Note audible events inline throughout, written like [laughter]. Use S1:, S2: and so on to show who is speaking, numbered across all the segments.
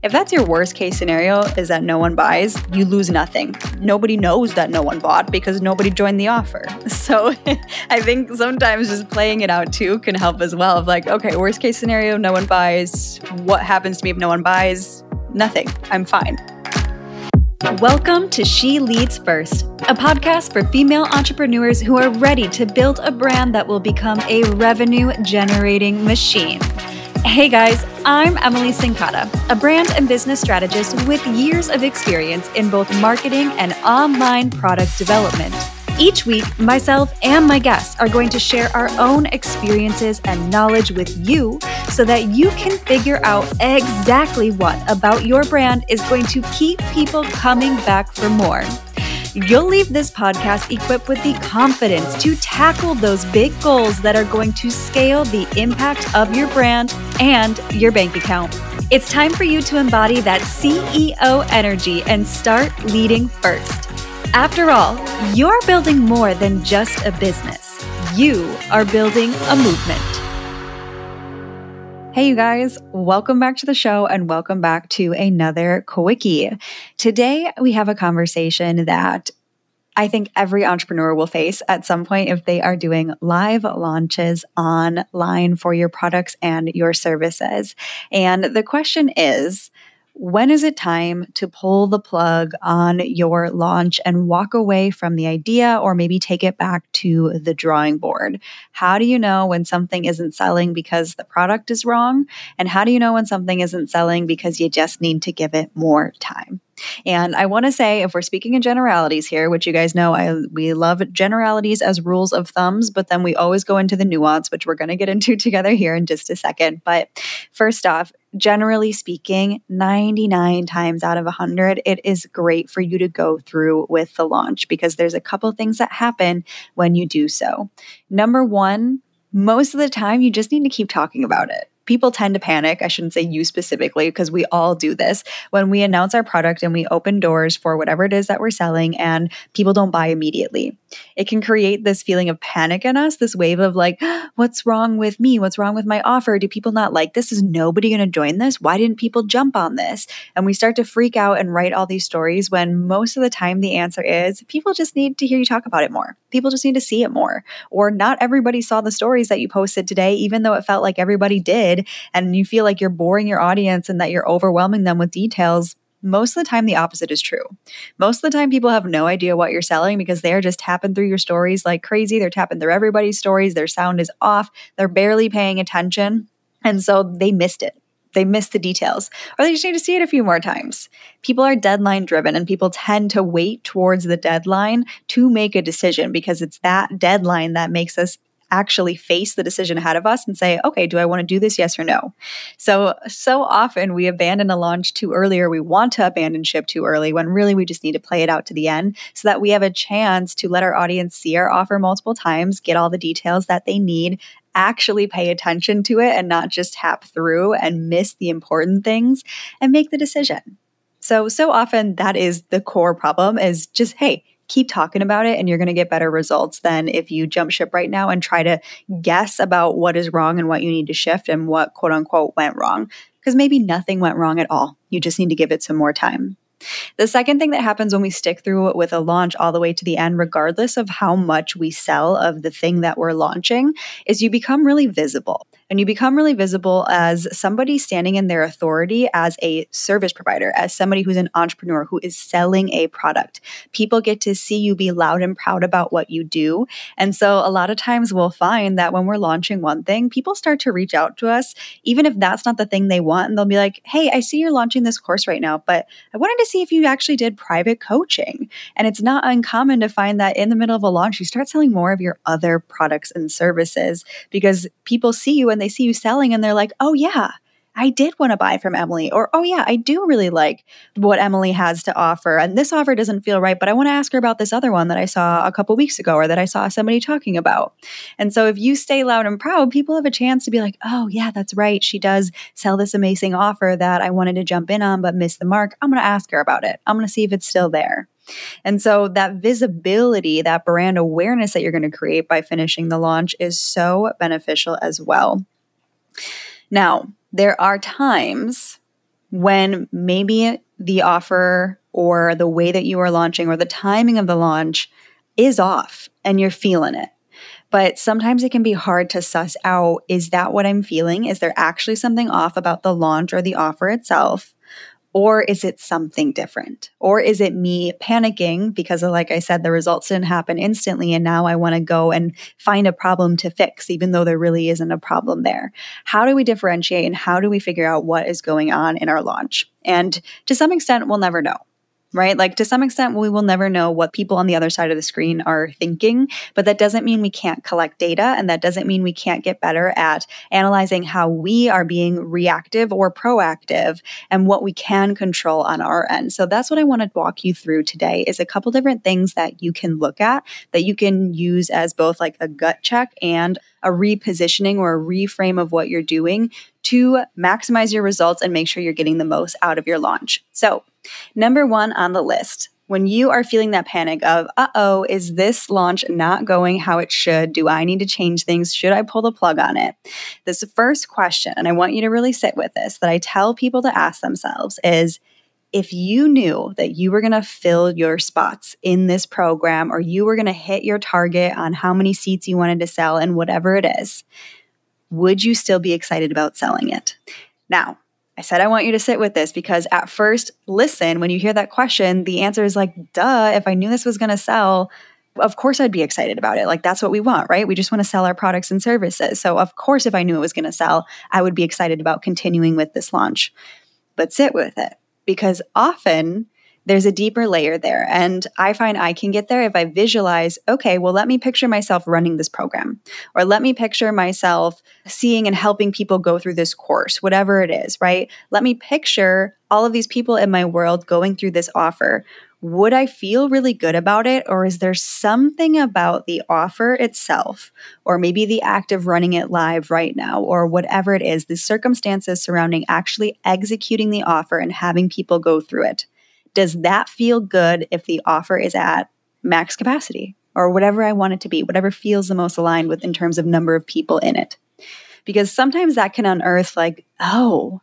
S1: If that's your worst case scenario, is that no one buys, you lose nothing. Nobody knows that no one bought because nobody joined the offer. [laughs] So [laughs] I think sometimes just playing it out too can help as well. Of like, okay, worst case scenario, no one buys. What happens to me if no one buys? Nothing. I'm fine. Welcome to She Leads First, a podcast for female entrepreneurs who are ready to build a brand that will become a revenue generating machine. Hey guys, I'm Emily Cincotta, a brand and business strategist with years of experience in both marketing and online product development. Each week, myself and my guests are going to share our own experiences and knowledge with you so that you can figure out exactly what about your brand is going to keep people coming back for more. You'll leave this podcast equipped with the confidence to tackle those big goals that are going to scale the impact of your brand and your bank account. It's time for you to embody that CEO energy and start leading first. After all, you're building more than just a business, you are building a movement. Hey, you guys, welcome back to the show and welcome back to another Quickie. Today, we have a conversation that I think every entrepreneur will face at some point if they are doing live launches online for your products and your services. And the question is, when is it time to pull the plug on your launch and walk away from the idea or maybe take it back to the drawing board? How do you know when something isn't selling because the product is wrong? And how do you know when something isn't selling because you just need to give it more time? And I want to say, if we're speaking in generalities here, which you guys know, I we love generalities as rules of thumbs, but then we always go into the nuance, which we're going to get into [laughs] together here in just a second. But first off, generally speaking, 99 times out of 100, it is great for you to go through with the launch because there's a couple things that happen when you do so. Number one, most of the time, you just need to keep talking about it people tend to panic. I shouldn't say you specifically, because we all do this when we announce our product and we open doors for whatever it is that we're selling and people don't buy immediately. It can create this feeling of panic in us, this wave of like, [gasps] what's wrong with me? What's wrong with my offer? Do people not like this? Is nobody going to join this? Why didn't people jump on this? And we start to freak out and write all these stories when most of the time the answer is people just need to hear you talk about it more. People just need to see it more. Or not everybody saw the stories that you posted today, even though it felt like everybody did and you feel like you're boring your audience and that you're overwhelming them with details, most of the time the opposite is true. Most of the time people have no idea what you're selling because they're just tapping through your stories like crazy. They're tapping through everybody's stories. Their sound is off. They're barely paying attention. And so they missed it. They missed the details, or they just need to see it a few more times. People are deadline driven and people tend to wait towards the deadline to make a decision because it's that deadline that makes us actually face the decision ahead of us and say, okay, do I want to do this? Yes or no? So, so often we abandon a launch too early or we want to abandon ship too early when really we just need to play it out to the end so that we have a chance to let our audience see our offer multiple times, get all the details that they need, actually pay attention to it and not just tap through and miss the important things and make the decision. So, so often that is the core problem is just, hey, keep talking about it and you're going to get better results than if you jump ship right now and try to guess about what is wrong and what you need to shift and what quote unquote went wrong. Because maybe nothing went wrong at all. You just need to give it some more time. The second thing that happens when we stick through with a launch all the way to the end, regardless of how much we sell of the thing that we're launching, is you become really visible and you become really visible as somebody standing in their authority as a service provider, as somebody who's an entrepreneur who is selling a product. People get to see you be loud and proud about what you do. And so a lot of times we'll find that when we're launching one thing, people start to reach out to us, even if that's not the thing they want. And they'll be like, hey, I see you're launching this course right now, but I wanted to see if you actually did private coaching. And it's not uncommon to find that in the middle of a launch, you start selling more of your other products and services because people see you and they see you selling and they're like, oh, yeah, I did want to buy from Emily. Or, oh, yeah, I do really like what Emily has to offer. And this offer doesn't feel right, but I want to ask her about this other one that I saw a couple weeks ago or that I saw somebody talking about. And so if you stay loud and proud, people have a chance to be like, oh, yeah, that's right. She does sell this amazing offer that I wanted to jump in on, but missed the mark. I'm going to ask her about it. I'm going to see if it's still there. And so that visibility, that brand awareness that you're going to create by finishing the launch is so beneficial as well. Now, there are times when maybe the offer or the way that you are launching or the timing of the launch is off and you're feeling it. But sometimes it can be hard to suss out is that what I'm feeling? Is there actually something off about the launch or the offer itself? Or is it something different? Or is it me panicking because, of, like I said, the results didn't happen instantly and now I want to go and find a problem to fix, even though there really isn't a problem there? How do we differentiate and how do we figure out what is going on in our launch? And to some extent, we'll never know right? Like to some extent, we will never know what people on the other side of the screen are thinking, but that doesn't mean we can't collect data. And that doesn't mean we can't get better at analyzing how we are being reactive or proactive and what we can control on our end. So that's what I want to walk you through today is a couple different things that you can look at that you can use as both like a gut check and a repositioning or a reframe of what you're doing to maximize your results and make sure you're getting the most out of your launch. So, number one on the list, when you are feeling that panic of, uh oh, is this launch not going how it should? Do I need to change things? Should I pull the plug on it? This first question, and I want you to really sit with this, that I tell people to ask themselves is, if you knew that you were going to fill your spots in this program or you were going to hit your target on how many seats you wanted to sell and whatever it is, would you still be excited about selling it? Now, I said I want you to sit with this because at first, listen, when you hear that question, the answer is like, duh, if I knew this was going to sell, of course I'd be excited about it. Like that's what we want, right? We just want to sell our products and services. So, of course, if I knew it was going to sell, I would be excited about continuing with this launch. But sit with it because often there's a deeper layer there. And I find I can get there if I visualize, okay, well, let me picture myself running this program, or let me picture myself seeing and helping people go through this course, whatever it is, right? Let me picture all of these people in my world going through this offer would I feel really good about it? Or is there something about the offer itself, or maybe the act of running it live right now, or whatever it is, the circumstances surrounding actually executing the offer and having people go through it? Does that feel good if the offer is at max capacity or whatever I want it to be, whatever feels the most aligned with in terms of number of people in it? Because sometimes that can unearth, like, oh,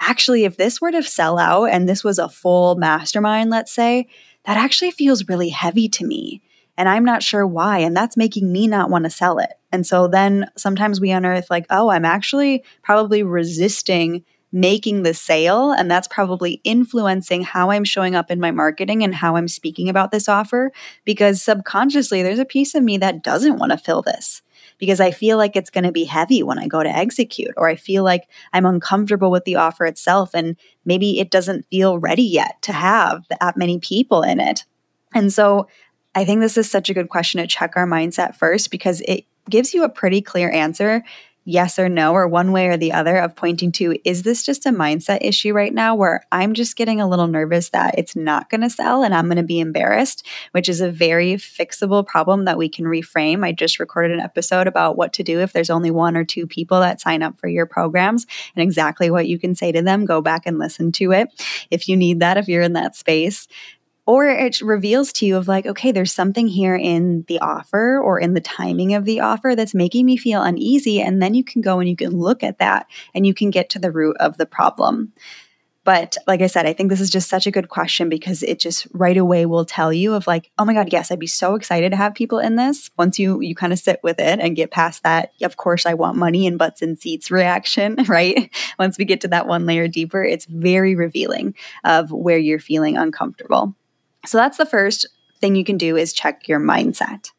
S1: actually, if this were to sell out and this was a full mastermind, let's say, that actually feels really heavy to me. And I'm not sure why. And that's making me not want to sell it. And so then sometimes we unearth, like, oh, I'm actually probably resisting making the sale. And that's probably influencing how I'm showing up in my marketing and how I'm speaking about this offer. Because subconsciously, there's a piece of me that doesn't want to fill this because I feel like it's going to be heavy when I go to execute, or I feel like I'm uncomfortable with the offer itself, and maybe it doesn't feel ready yet to have that many people in it. And so I think this is such a good question to check our mindset first because it gives you a pretty clear answer yes or no, or one way or the other, of pointing to is this just a mindset issue right now where I'm just getting a little nervous that it's not going to sell and I'm going to be embarrassed, which is a very fixable problem that we can reframe. I just recorded an episode about what to do if there's only one or two people that sign up for your programs and exactly what you can say to them. Go back and listen to it if you need that, if you're in that space or it reveals to you of like okay there's something here in the offer or in the timing of the offer that's making me feel uneasy. And then you can go and you can look at that and you can get to the root of the problem. But like i said i think this is just such a good question because it just right away will tell you of like oh my god yes i'd be so excited to have people in this. Once you you kind of sit with it and get past that of course i want money and butts and seats reaction [laughs] right? Once we get to that one layer deeper it's very revealing of where you're feeling uncomfortable so that's the first thing you can do is check your mindset.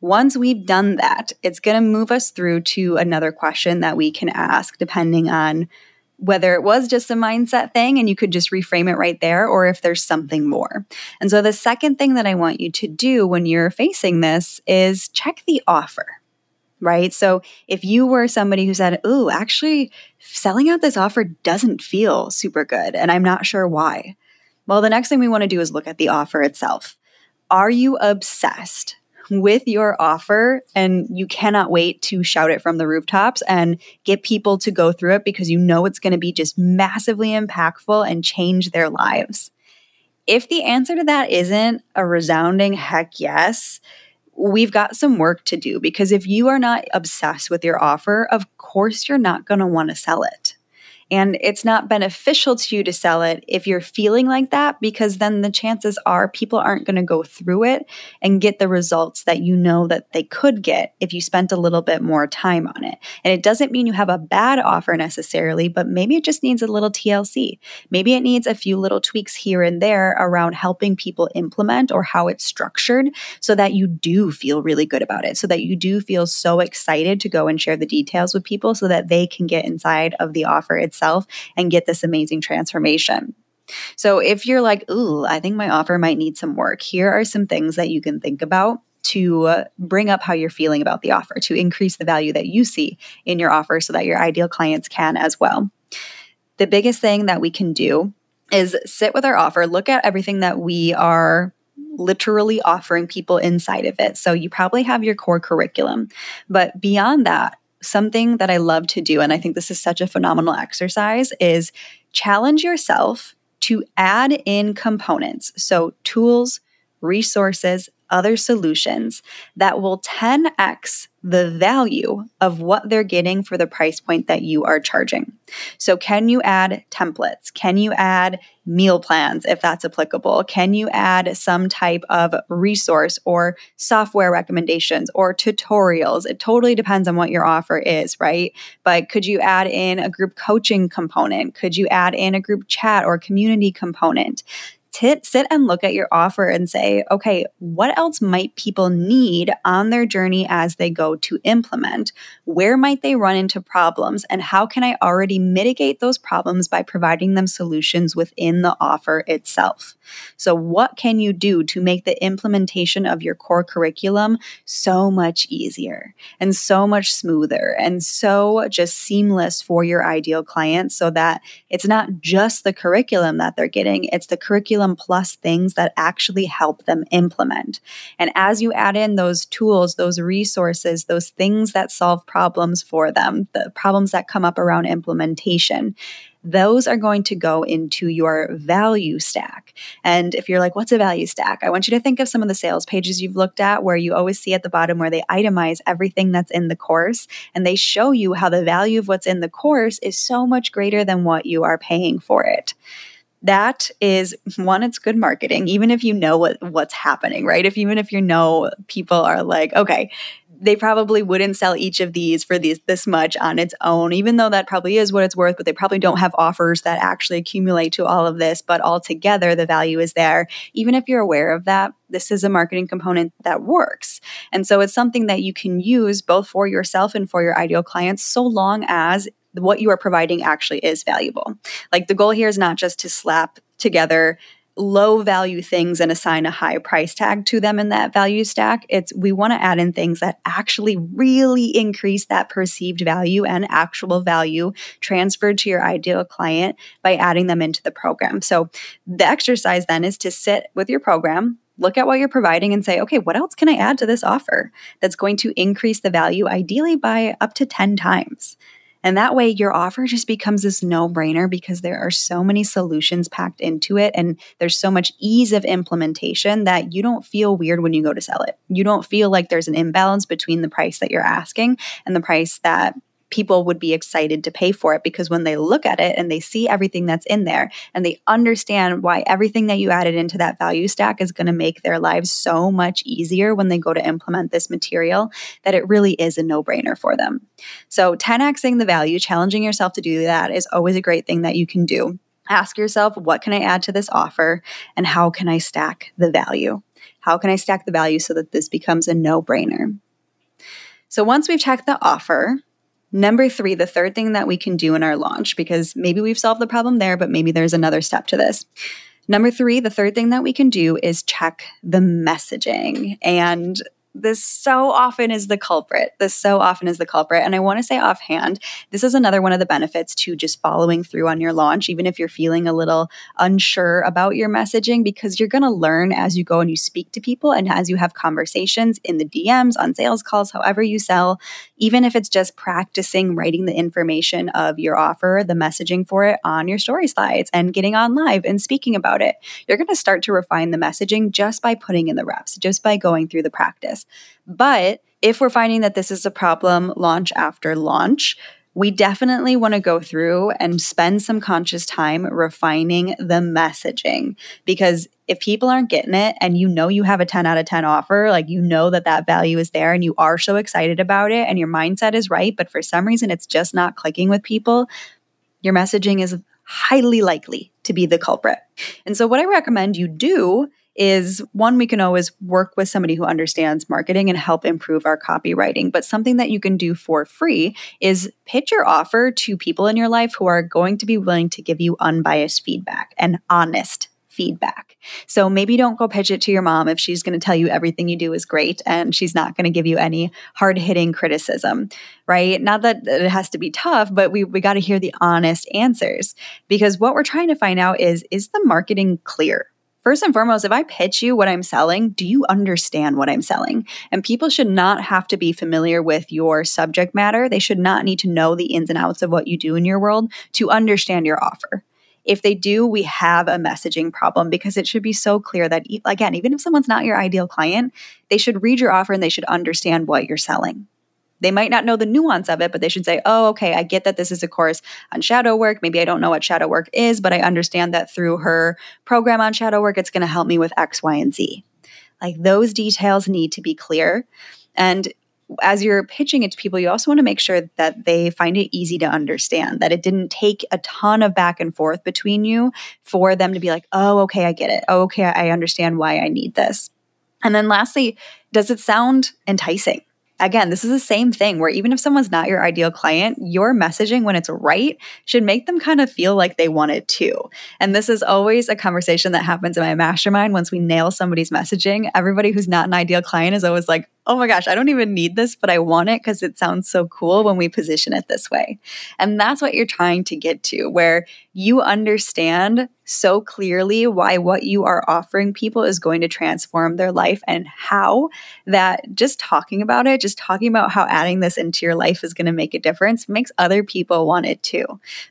S1: Once we've done that, it's going to move us through to another question that we can ask depending on whether it was just a mindset thing and you could just reframe it right there or if there's something more. And so the second thing that I want you to do when you're facing this is check the offer. Right. So if you were somebody who said, Ooh, actually, selling out this offer doesn't feel super good, and I'm not sure why. Well, the next thing we want to do is look at the offer itself. Are you obsessed with your offer and you cannot wait to shout it from the rooftops and get people to go through it because you know it's going to be just massively impactful and change their lives? If the answer to that isn't a resounding heck yes, we've got some work to do because if you are not obsessed with your offer, of course you're not going to want to sell it. And it's not beneficial to you to sell it if you're feeling like that, because then the chances are people aren't going to go through it and get the results that you know that they could get if you spent a little bit more time on it. And it doesn't mean you have a bad offer necessarily, but maybe it just needs a little TLC. Maybe it needs a few little tweaks here and there around helping people implement or how it's structured so that you do feel really good about it, so that you do feel so excited to go and share the details with people so that they can get inside of the offer itself and get this amazing transformation. So if you're like, ooh, I think my offer might need some work, here are some things that you can think about to uh, bring up how you're feeling about the offer, to increase the value that you see in your offer so that your ideal clients can as well. The biggest thing that we can do is sit with our offer, look at everything that we are literally offering people inside of it. So you probably have your core curriculum, but beyond that, something that I love to do, and I think this is such a phenomenal exercise, is challenge yourself to add in components. So, tools, resources, other solutions that will 10x the value of what they're getting for the price point that you are charging. So, can you add templates? Can you add meal plans if that's applicable? Can you add some type of resource or software recommendations or tutorials? It totally depends on what your offer is, right? But could you add in a group coaching component? Could you add in a group chat or community component? Tit, sit and look at your offer and say, okay, what else might people need on their journey as they go to implement? Where might they run into problems? And how can I already mitigate those problems by providing them solutions within the offer itself? So, what can you do to make the implementation of your core curriculum so much easier and so much smoother and so just seamless for your ideal clients so that it's not just the curriculum that they're getting, it's the curriculum curriculum plus things that actually help them implement. And as you add in those tools, those resources, those things that solve problems for them, the problems that come up around implementation, those are going to go into your value stack. And if you're like, what's a value stack? I want you to think of some of the sales pages you've looked at where you always see at the bottom where they itemize everything that's in the course and they show you how the value of what's in the course is so much greater than what you are paying for it that is one it's good marketing even if you know what what's happening right? If even if you know people are like okay they probably wouldn't sell each of these for these this much on its own even though that probably is what it's worth but they probably don't have offers that actually accumulate to all of this but altogether the value is there. Even if you're aware of that this is a marketing component that works. And so it's something that you can use both for yourself and for your ideal clients so long as what you are providing actually is valuable. Like the goal here is not just to slap together low value things and assign a high price tag to them in that value stack. It's we want to add in things that actually really increase that perceived value and actual value transferred to your ideal client by adding them into the program. So the exercise then is to sit with your program, look at what you're providing and say, okay, what else can I add to this offer that's going to increase the value ideally by up to 10 times? And that way, your offer just becomes this no brainer because there are so many solutions packed into it. And there's so much ease of implementation that you don't feel weird when you go to sell it. You don't feel like there's an imbalance between the price that you're asking and the price that people would be excited to pay for it because when they look at it and they see everything that's in there and they understand why everything that you added into that value stack is going to make their lives so much easier when they go to implement this material that it really is a no brainer for them. So, 10xing the value, challenging yourself to do that is always a great thing that you can do. Ask yourself, what can I add to this offer and how can I stack the value? How can I stack the value so that this becomes a no brainer? So, once we've checked the offer, Number three, the third thing that we can do in our launch, because maybe we've solved the problem there, but maybe there's another step to this. Number three, the third thing that we can do is check the messaging. And this so often is the culprit. This so often is the culprit. And I want to say offhand, this is another one of the benefits to just following through on your launch, even if you're feeling a little unsure about your messaging, because you're going to learn as you go and you speak to people and as you have conversations in the DMs, on sales calls, however you sell, even if it's just practicing writing the information of your offer, the messaging for it on your story slides and getting on live and speaking about it. You're going to start to refine the messaging just by putting in the reps, just by going through the practice. But if we're finding that this is a problem launch after launch, we definitely want to go through and spend some conscious time refining the messaging because if people aren't getting it and you know you have a 10 out of 10 offer, like you know that that value is there and you are so excited about it and your mindset is right, but for some reason it's just not clicking with people, your messaging is highly likely to be the culprit. And so, what I recommend you do is one, we can always work with somebody who understands marketing and help improve our copywriting. But something that you can do for free is pitch your offer to people in your life who are going to be willing to give you unbiased feedback and honest feedback. So maybe don't go pitch it to your mom if she's going to tell you everything you do is great and she's not going to give you any hard hitting criticism, right? Not that it has to be tough, but we, we got to hear the honest answers because what we're trying to find out is is the marketing clear? First and foremost, if I pitch you what I'm selling, do you understand what I'm selling? And people should not have to be familiar with your subject matter. They should not need to know the ins and outs of what you do in your world to understand your offer. If they do, we have a messaging problem because it should be so clear that, again, even if someone's not your ideal client, they should read your offer and they should understand what you're selling. They might not know the nuance of it, but they should say, oh, okay, I get that this is a course on shadow work. Maybe I don't know what shadow work is, but I understand that through her program on shadow work, it's going to help me with X, Y, and Z. Like those details need to be clear. And as you're pitching it to people, you also want to make sure that they find it easy to understand, that it didn't take a ton of back and forth between you for them to be like, oh, okay, I get it. Oh, okay, I understand why I need this. And then lastly, does it sound enticing? Again, this is the same thing where even if someone's not your ideal client, your messaging when it's right should make them kind of feel like they want it too. And this is always a conversation that happens in my mastermind once we nail somebody's messaging. Everybody who's not an ideal client is always like, oh my gosh, I don't even need this, but I want it because it sounds so cool when we position it this way. And that's what you're trying to get to, where you understand so clearly why what you are offering people is going to transform their life and how that just talking about it, just talking about how adding this into your life is going to make a difference makes other people want it too.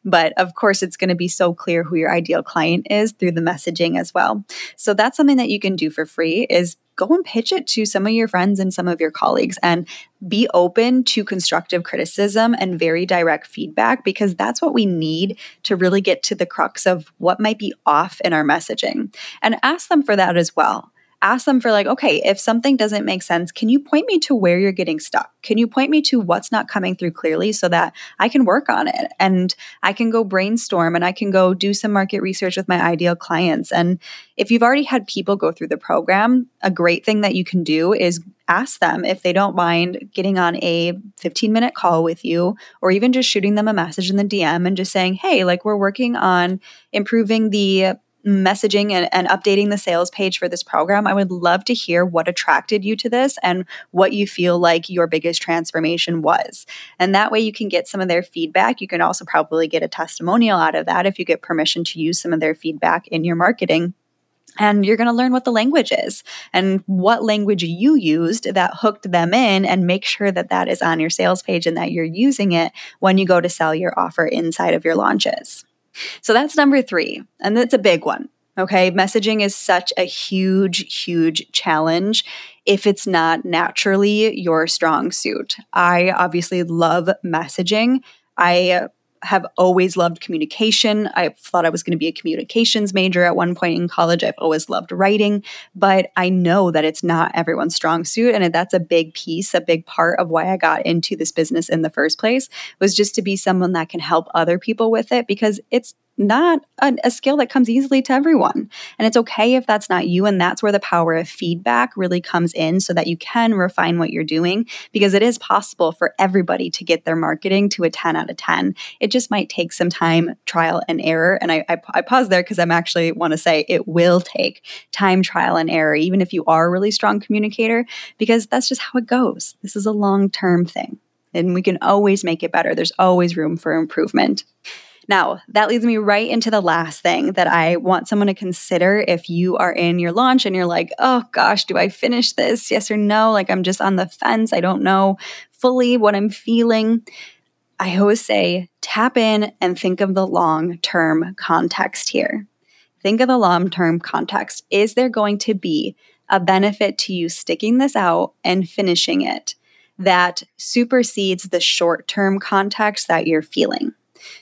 S1: But of course, it's going to be so clear who your ideal client is through the messaging as well. So that's something that you can do for free is go and pitch it to some of your friends and some of your colleagues and be open to constructive criticism and very direct feedback because that's what we need to really get to the crux of what might be off in our messaging. And ask them for that as well ask them for like, okay, if something doesn't make sense, can you point me to where you're getting stuck? Can you point me to what's not coming through clearly so that I can work on it and I can go brainstorm and I can go do some market research with my ideal clients. And if you've already had people go through the program, a great thing that you can do is ask them if they don't mind getting on a 15 minute call with you or even just shooting them a message in the DM and just saying, hey, like we're working on improving the messaging and, and, updating the sales page for this program, I would love to hear what attracted you to this and what you feel like your biggest transformation was. And that way you can get some of their feedback. You can also probably get a testimonial out of that if you get permission to use some of their feedback in your marketing. And you're going to learn what the language is and what language you used that hooked them in, and make sure that that is on your sales page and that you're using it when you go to sell your offer inside of your launches. So that's number three, and that's a big one. Okay. Messaging is such a huge, huge challenge if it's not naturally your strong suit. I obviously love messaging. I have always loved communication. I thought I was going to be a communications major at one point in college. I've always loved writing, but I know that it's not everyone's strong suit. And that's a big piece, a big part of why I got into this business in the first place was just to be someone that can help other people with it because it's not a, a, skill that comes easily to everyone. And it's okay if that's not you. And that's where the power of feedback really comes in so that you can refine what you're doing because it is possible for everybody to get their marketing to a 10 out of 10. It just might take some time, trial and error. And I, I, I pause there because I'm actually want to say it will take time, trial and error, even if you are a really strong communicator, because that's just how it goes. This is a long term thing. And we can always make it better. There's always room for improvement. Now, that leads me right into the last thing that I want someone to consider if you are in your launch and you're like, oh gosh, do I finish this? Yes or no? Like I'm just on the fence. I don't know fully what I'm feeling. I always say tap in and think of the long term context here. Think of the long term context. Is there going to be a benefit to you sticking this out and finishing it? that supersedes the short term context that you're feeling.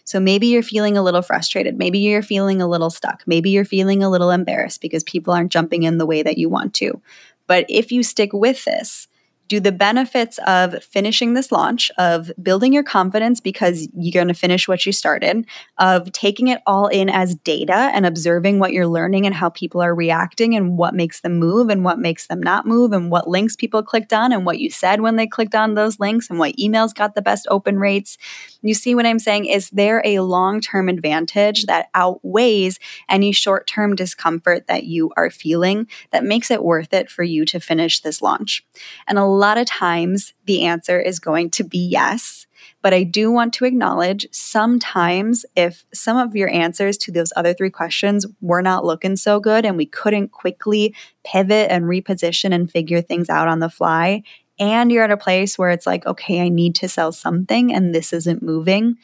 S1: So maybe you're feeling a little frustrated. Maybe you're feeling a little stuck. Maybe you're feeling a little embarrassed because people aren't jumping in the way that you want to. But if you stick with this, do the benefits of finishing this launch, of building your confidence because you're going to finish what you started, of taking it all in as data and observing what you're learning and how people are reacting and what makes them move and what makes them not move and what links people clicked on and what you said when they clicked on those links and what emails got the best open rates. You see what I'm saying? Is there a long term advantage that outweighs any short term discomfort that you are feeling that makes it worth it for you to finish this launch? And a lot of times the answer is going to be yes. But I do want to acknowledge sometimes if some of your answers to those other three questions were not looking so good and we couldn't quickly pivot and reposition and figure things out on the fly, and you're at a place where it's like, okay, I need to sell something and this isn't moving,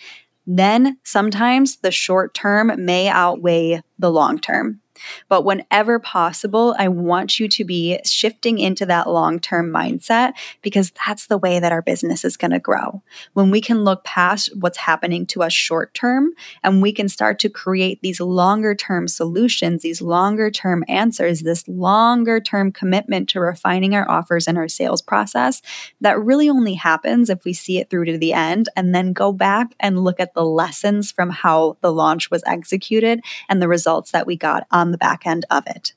S1: then sometimes the short term may outweigh the long term. But whenever possible, I want you to be shifting into that long term mindset because that's the way that our business is going to grow. When we can look past what's happening to us short term and we can start to create these longer term solutions, these longer term answers, this longer term commitment to refining our offers and our sales process, that really only happens if we see it through to the end and then go back and look at the lessons from how the launch was executed and the results that we got on on the back end of it.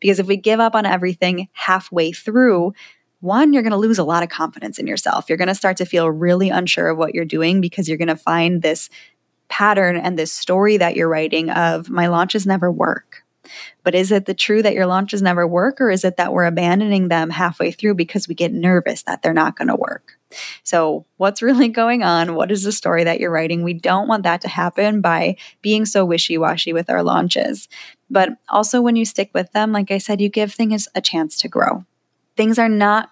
S1: Because if we give up on everything halfway through, one, you're going to lose a lot of confidence in yourself. You're going to start to feel really unsure of what you're doing because you're going to find this pattern and this story that you're writing of my launches never work. But is it the true that your launches never work, or is it that we're abandoning them halfway through because we get nervous that they're not going to work? So, what's really [laughs] going on? What is the story that you're writing? We don't want that to happen by being so wishy washy with our launches. But also, when you stick with them, like I said, you give things a chance to grow. Things are not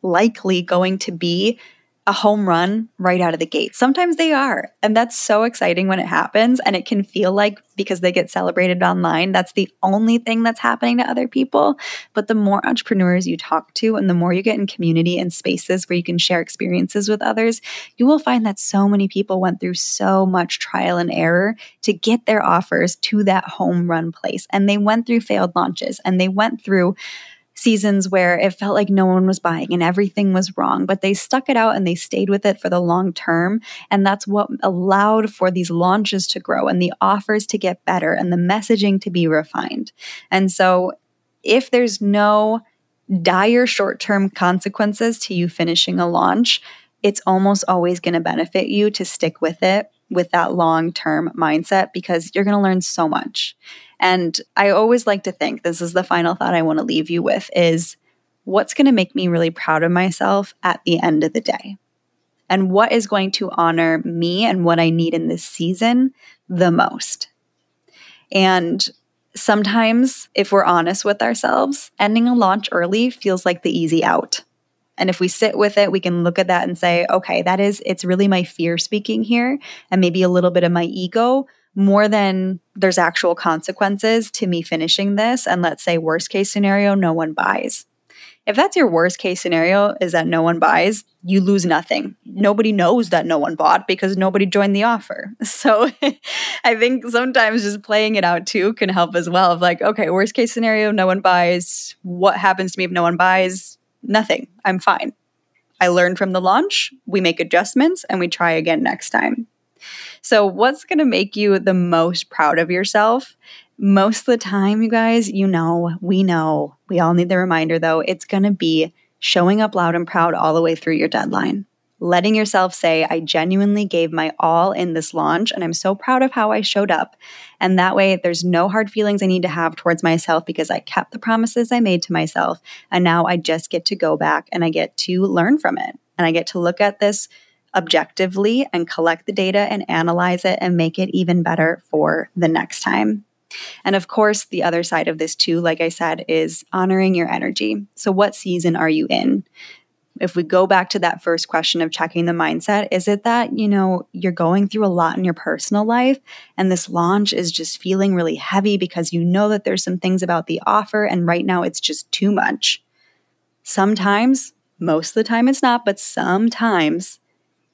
S1: likely going to be a home run right out of the gate. Sometimes they are. And that's so exciting when it happens. And it can feel like because they get celebrated online, that's the only thing that's happening to other people. But the more entrepreneurs you talk to and the more you get in community and spaces where you can share experiences with others, you will find that so many people went through so much trial and error to get their offers to that home run place. And they went through failed launches and they went through seasons where it felt like no one was buying and everything was wrong, but they stuck it out and they stayed with it for the long term. And that's what allowed for these launches to grow and the offers to get better and the messaging to be refined. And so, if there's no dire short term consequences to you finishing a launch, it's almost always going to benefit you to stick with it with that long term mindset because you're going to learn so much. And I always like to think this is the final thought I want to leave you with is what's going to make me really proud of myself at the end of the day? And what is going to honor me and what I need in this season the most? And sometimes, if we're honest with ourselves, ending a launch early feels like the easy out. And if we sit with it, we can look at that and say, okay, that is, it's really my fear speaking here, and maybe a little bit of my ego more than there's actual consequences to me finishing this. And let's say, worst case scenario, no one buys. If that's your worst case scenario, is that no one buys, you lose nothing. Nobody knows that no one bought because nobody joined the offer. [laughs] So I think sometimes just playing it out too can help as well. Of like, okay, worst case scenario, no one buys. What happens to me if no one buys? Nothing. I'm fine. I learned from the launch, we make adjustments, and we try again next time. So, what's going to make you the most proud of yourself? Most of the time, you guys, you know, we know, we all need the reminder though, it's going to be showing up loud and proud all the way through your deadline letting yourself say, I genuinely gave my all in this launch and I'm so proud of how I showed up. And that way, there's no hard feelings I need to have towards myself because I kept the promises I made to myself. And now I just get to go back and I get to learn from it. And I get to look at this objectively and collect the data and analyze it and make it even better for the next time. And of course, the other side of this, too, like I said, is honoring your energy. So, what season are you in? If we go back to that first question of checking the mindset, is it that, you know, you're going through a lot in your personal life and this launch is just feeling really heavy because you know that there's some things about the offer and right now it's just too much? Sometimes most of the time it's not, but sometimes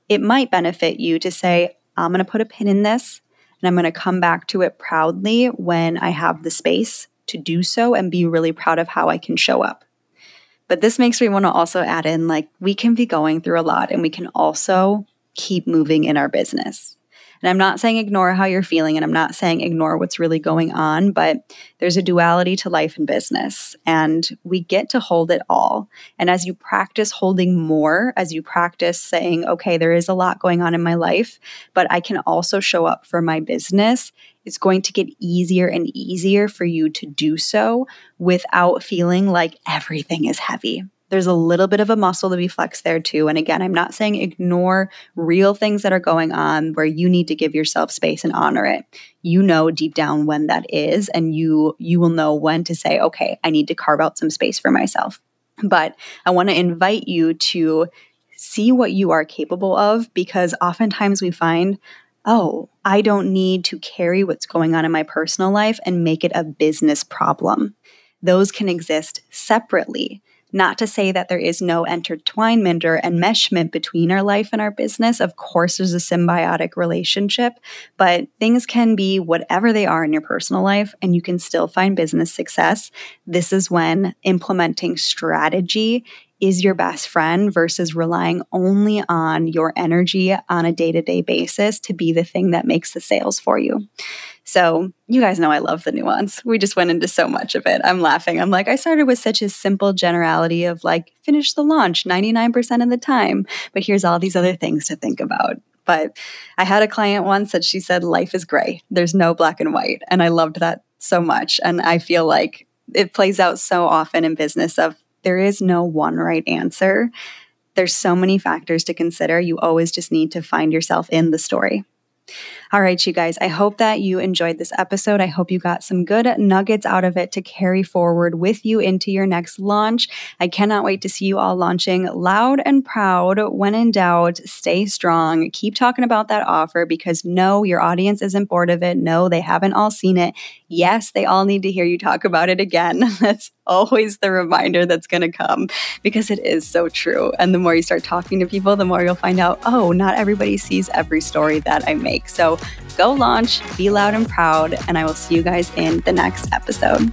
S1: it might benefit you to say, I'm going to put a pin in this and I'm going to come back to it proudly when I have the space to do so and be really proud of how I can show up. But this makes me want to also add in like, we can be going through a lot and we can also keep moving in our business. And I'm not saying ignore how you're feeling, and I'm not saying ignore what's really going on, but there's a duality to life and business, and we get to hold it all. And as you practice holding more, as you practice saying, okay, there is a lot going on in my life, but I can also show up for my business, it's going to get easier and easier for you to do so without feeling like everything is heavy. There's a little bit of a muscle to be flexed there too. And again, I'm not saying ignore real things that are going on where you need to give yourself space and honor it. You know deep down when that is and you you will know when to say, "Okay, I need to carve out some space for myself." But I want to invite you to see what you are capable of because oftentimes we find oh, I don't need to carry what's going on in my personal life and make it a business problem. Those can exist separately. Not to say that there is no intertwinement or enmeshment between our life and our business. Of course, there's a symbiotic relationship, but things can be whatever they are in your personal life, and you can still find business success. This is when implementing strategy is your best friend versus relying only on your energy on a day to day basis to be the thing that makes the sales for you. So, you guys know I love the nuance. We just went into so much of it. I'm laughing. I'm like, I started with such a simple generality of like, finish the launch 99% of the time. But here's all these other things to think about. But I had a client once that she said, life is gray. There's no black and white. And I loved that so much. And I feel like it plays out so often in business of there is no one right answer. There's so many factors to consider. You always just need to find yourself in the story. All right, you guys, I hope that you enjoyed this episode. I hope you got some good nuggets out of it to carry forward with you into your next launch. I cannot wait to see you all launching loud and proud. When in doubt, stay strong. Keep talking about that offer because no, your audience isn't bored of it. No, they haven't all seen it. Yes, they all need to hear you talk about it again. [laughs] always the reminder that's going to come because it is so true. And the more you start talking to people, the more you'll find out, oh, not everybody sees every story that I make. So go launch, be loud and proud, and I will see you guys in the next episode.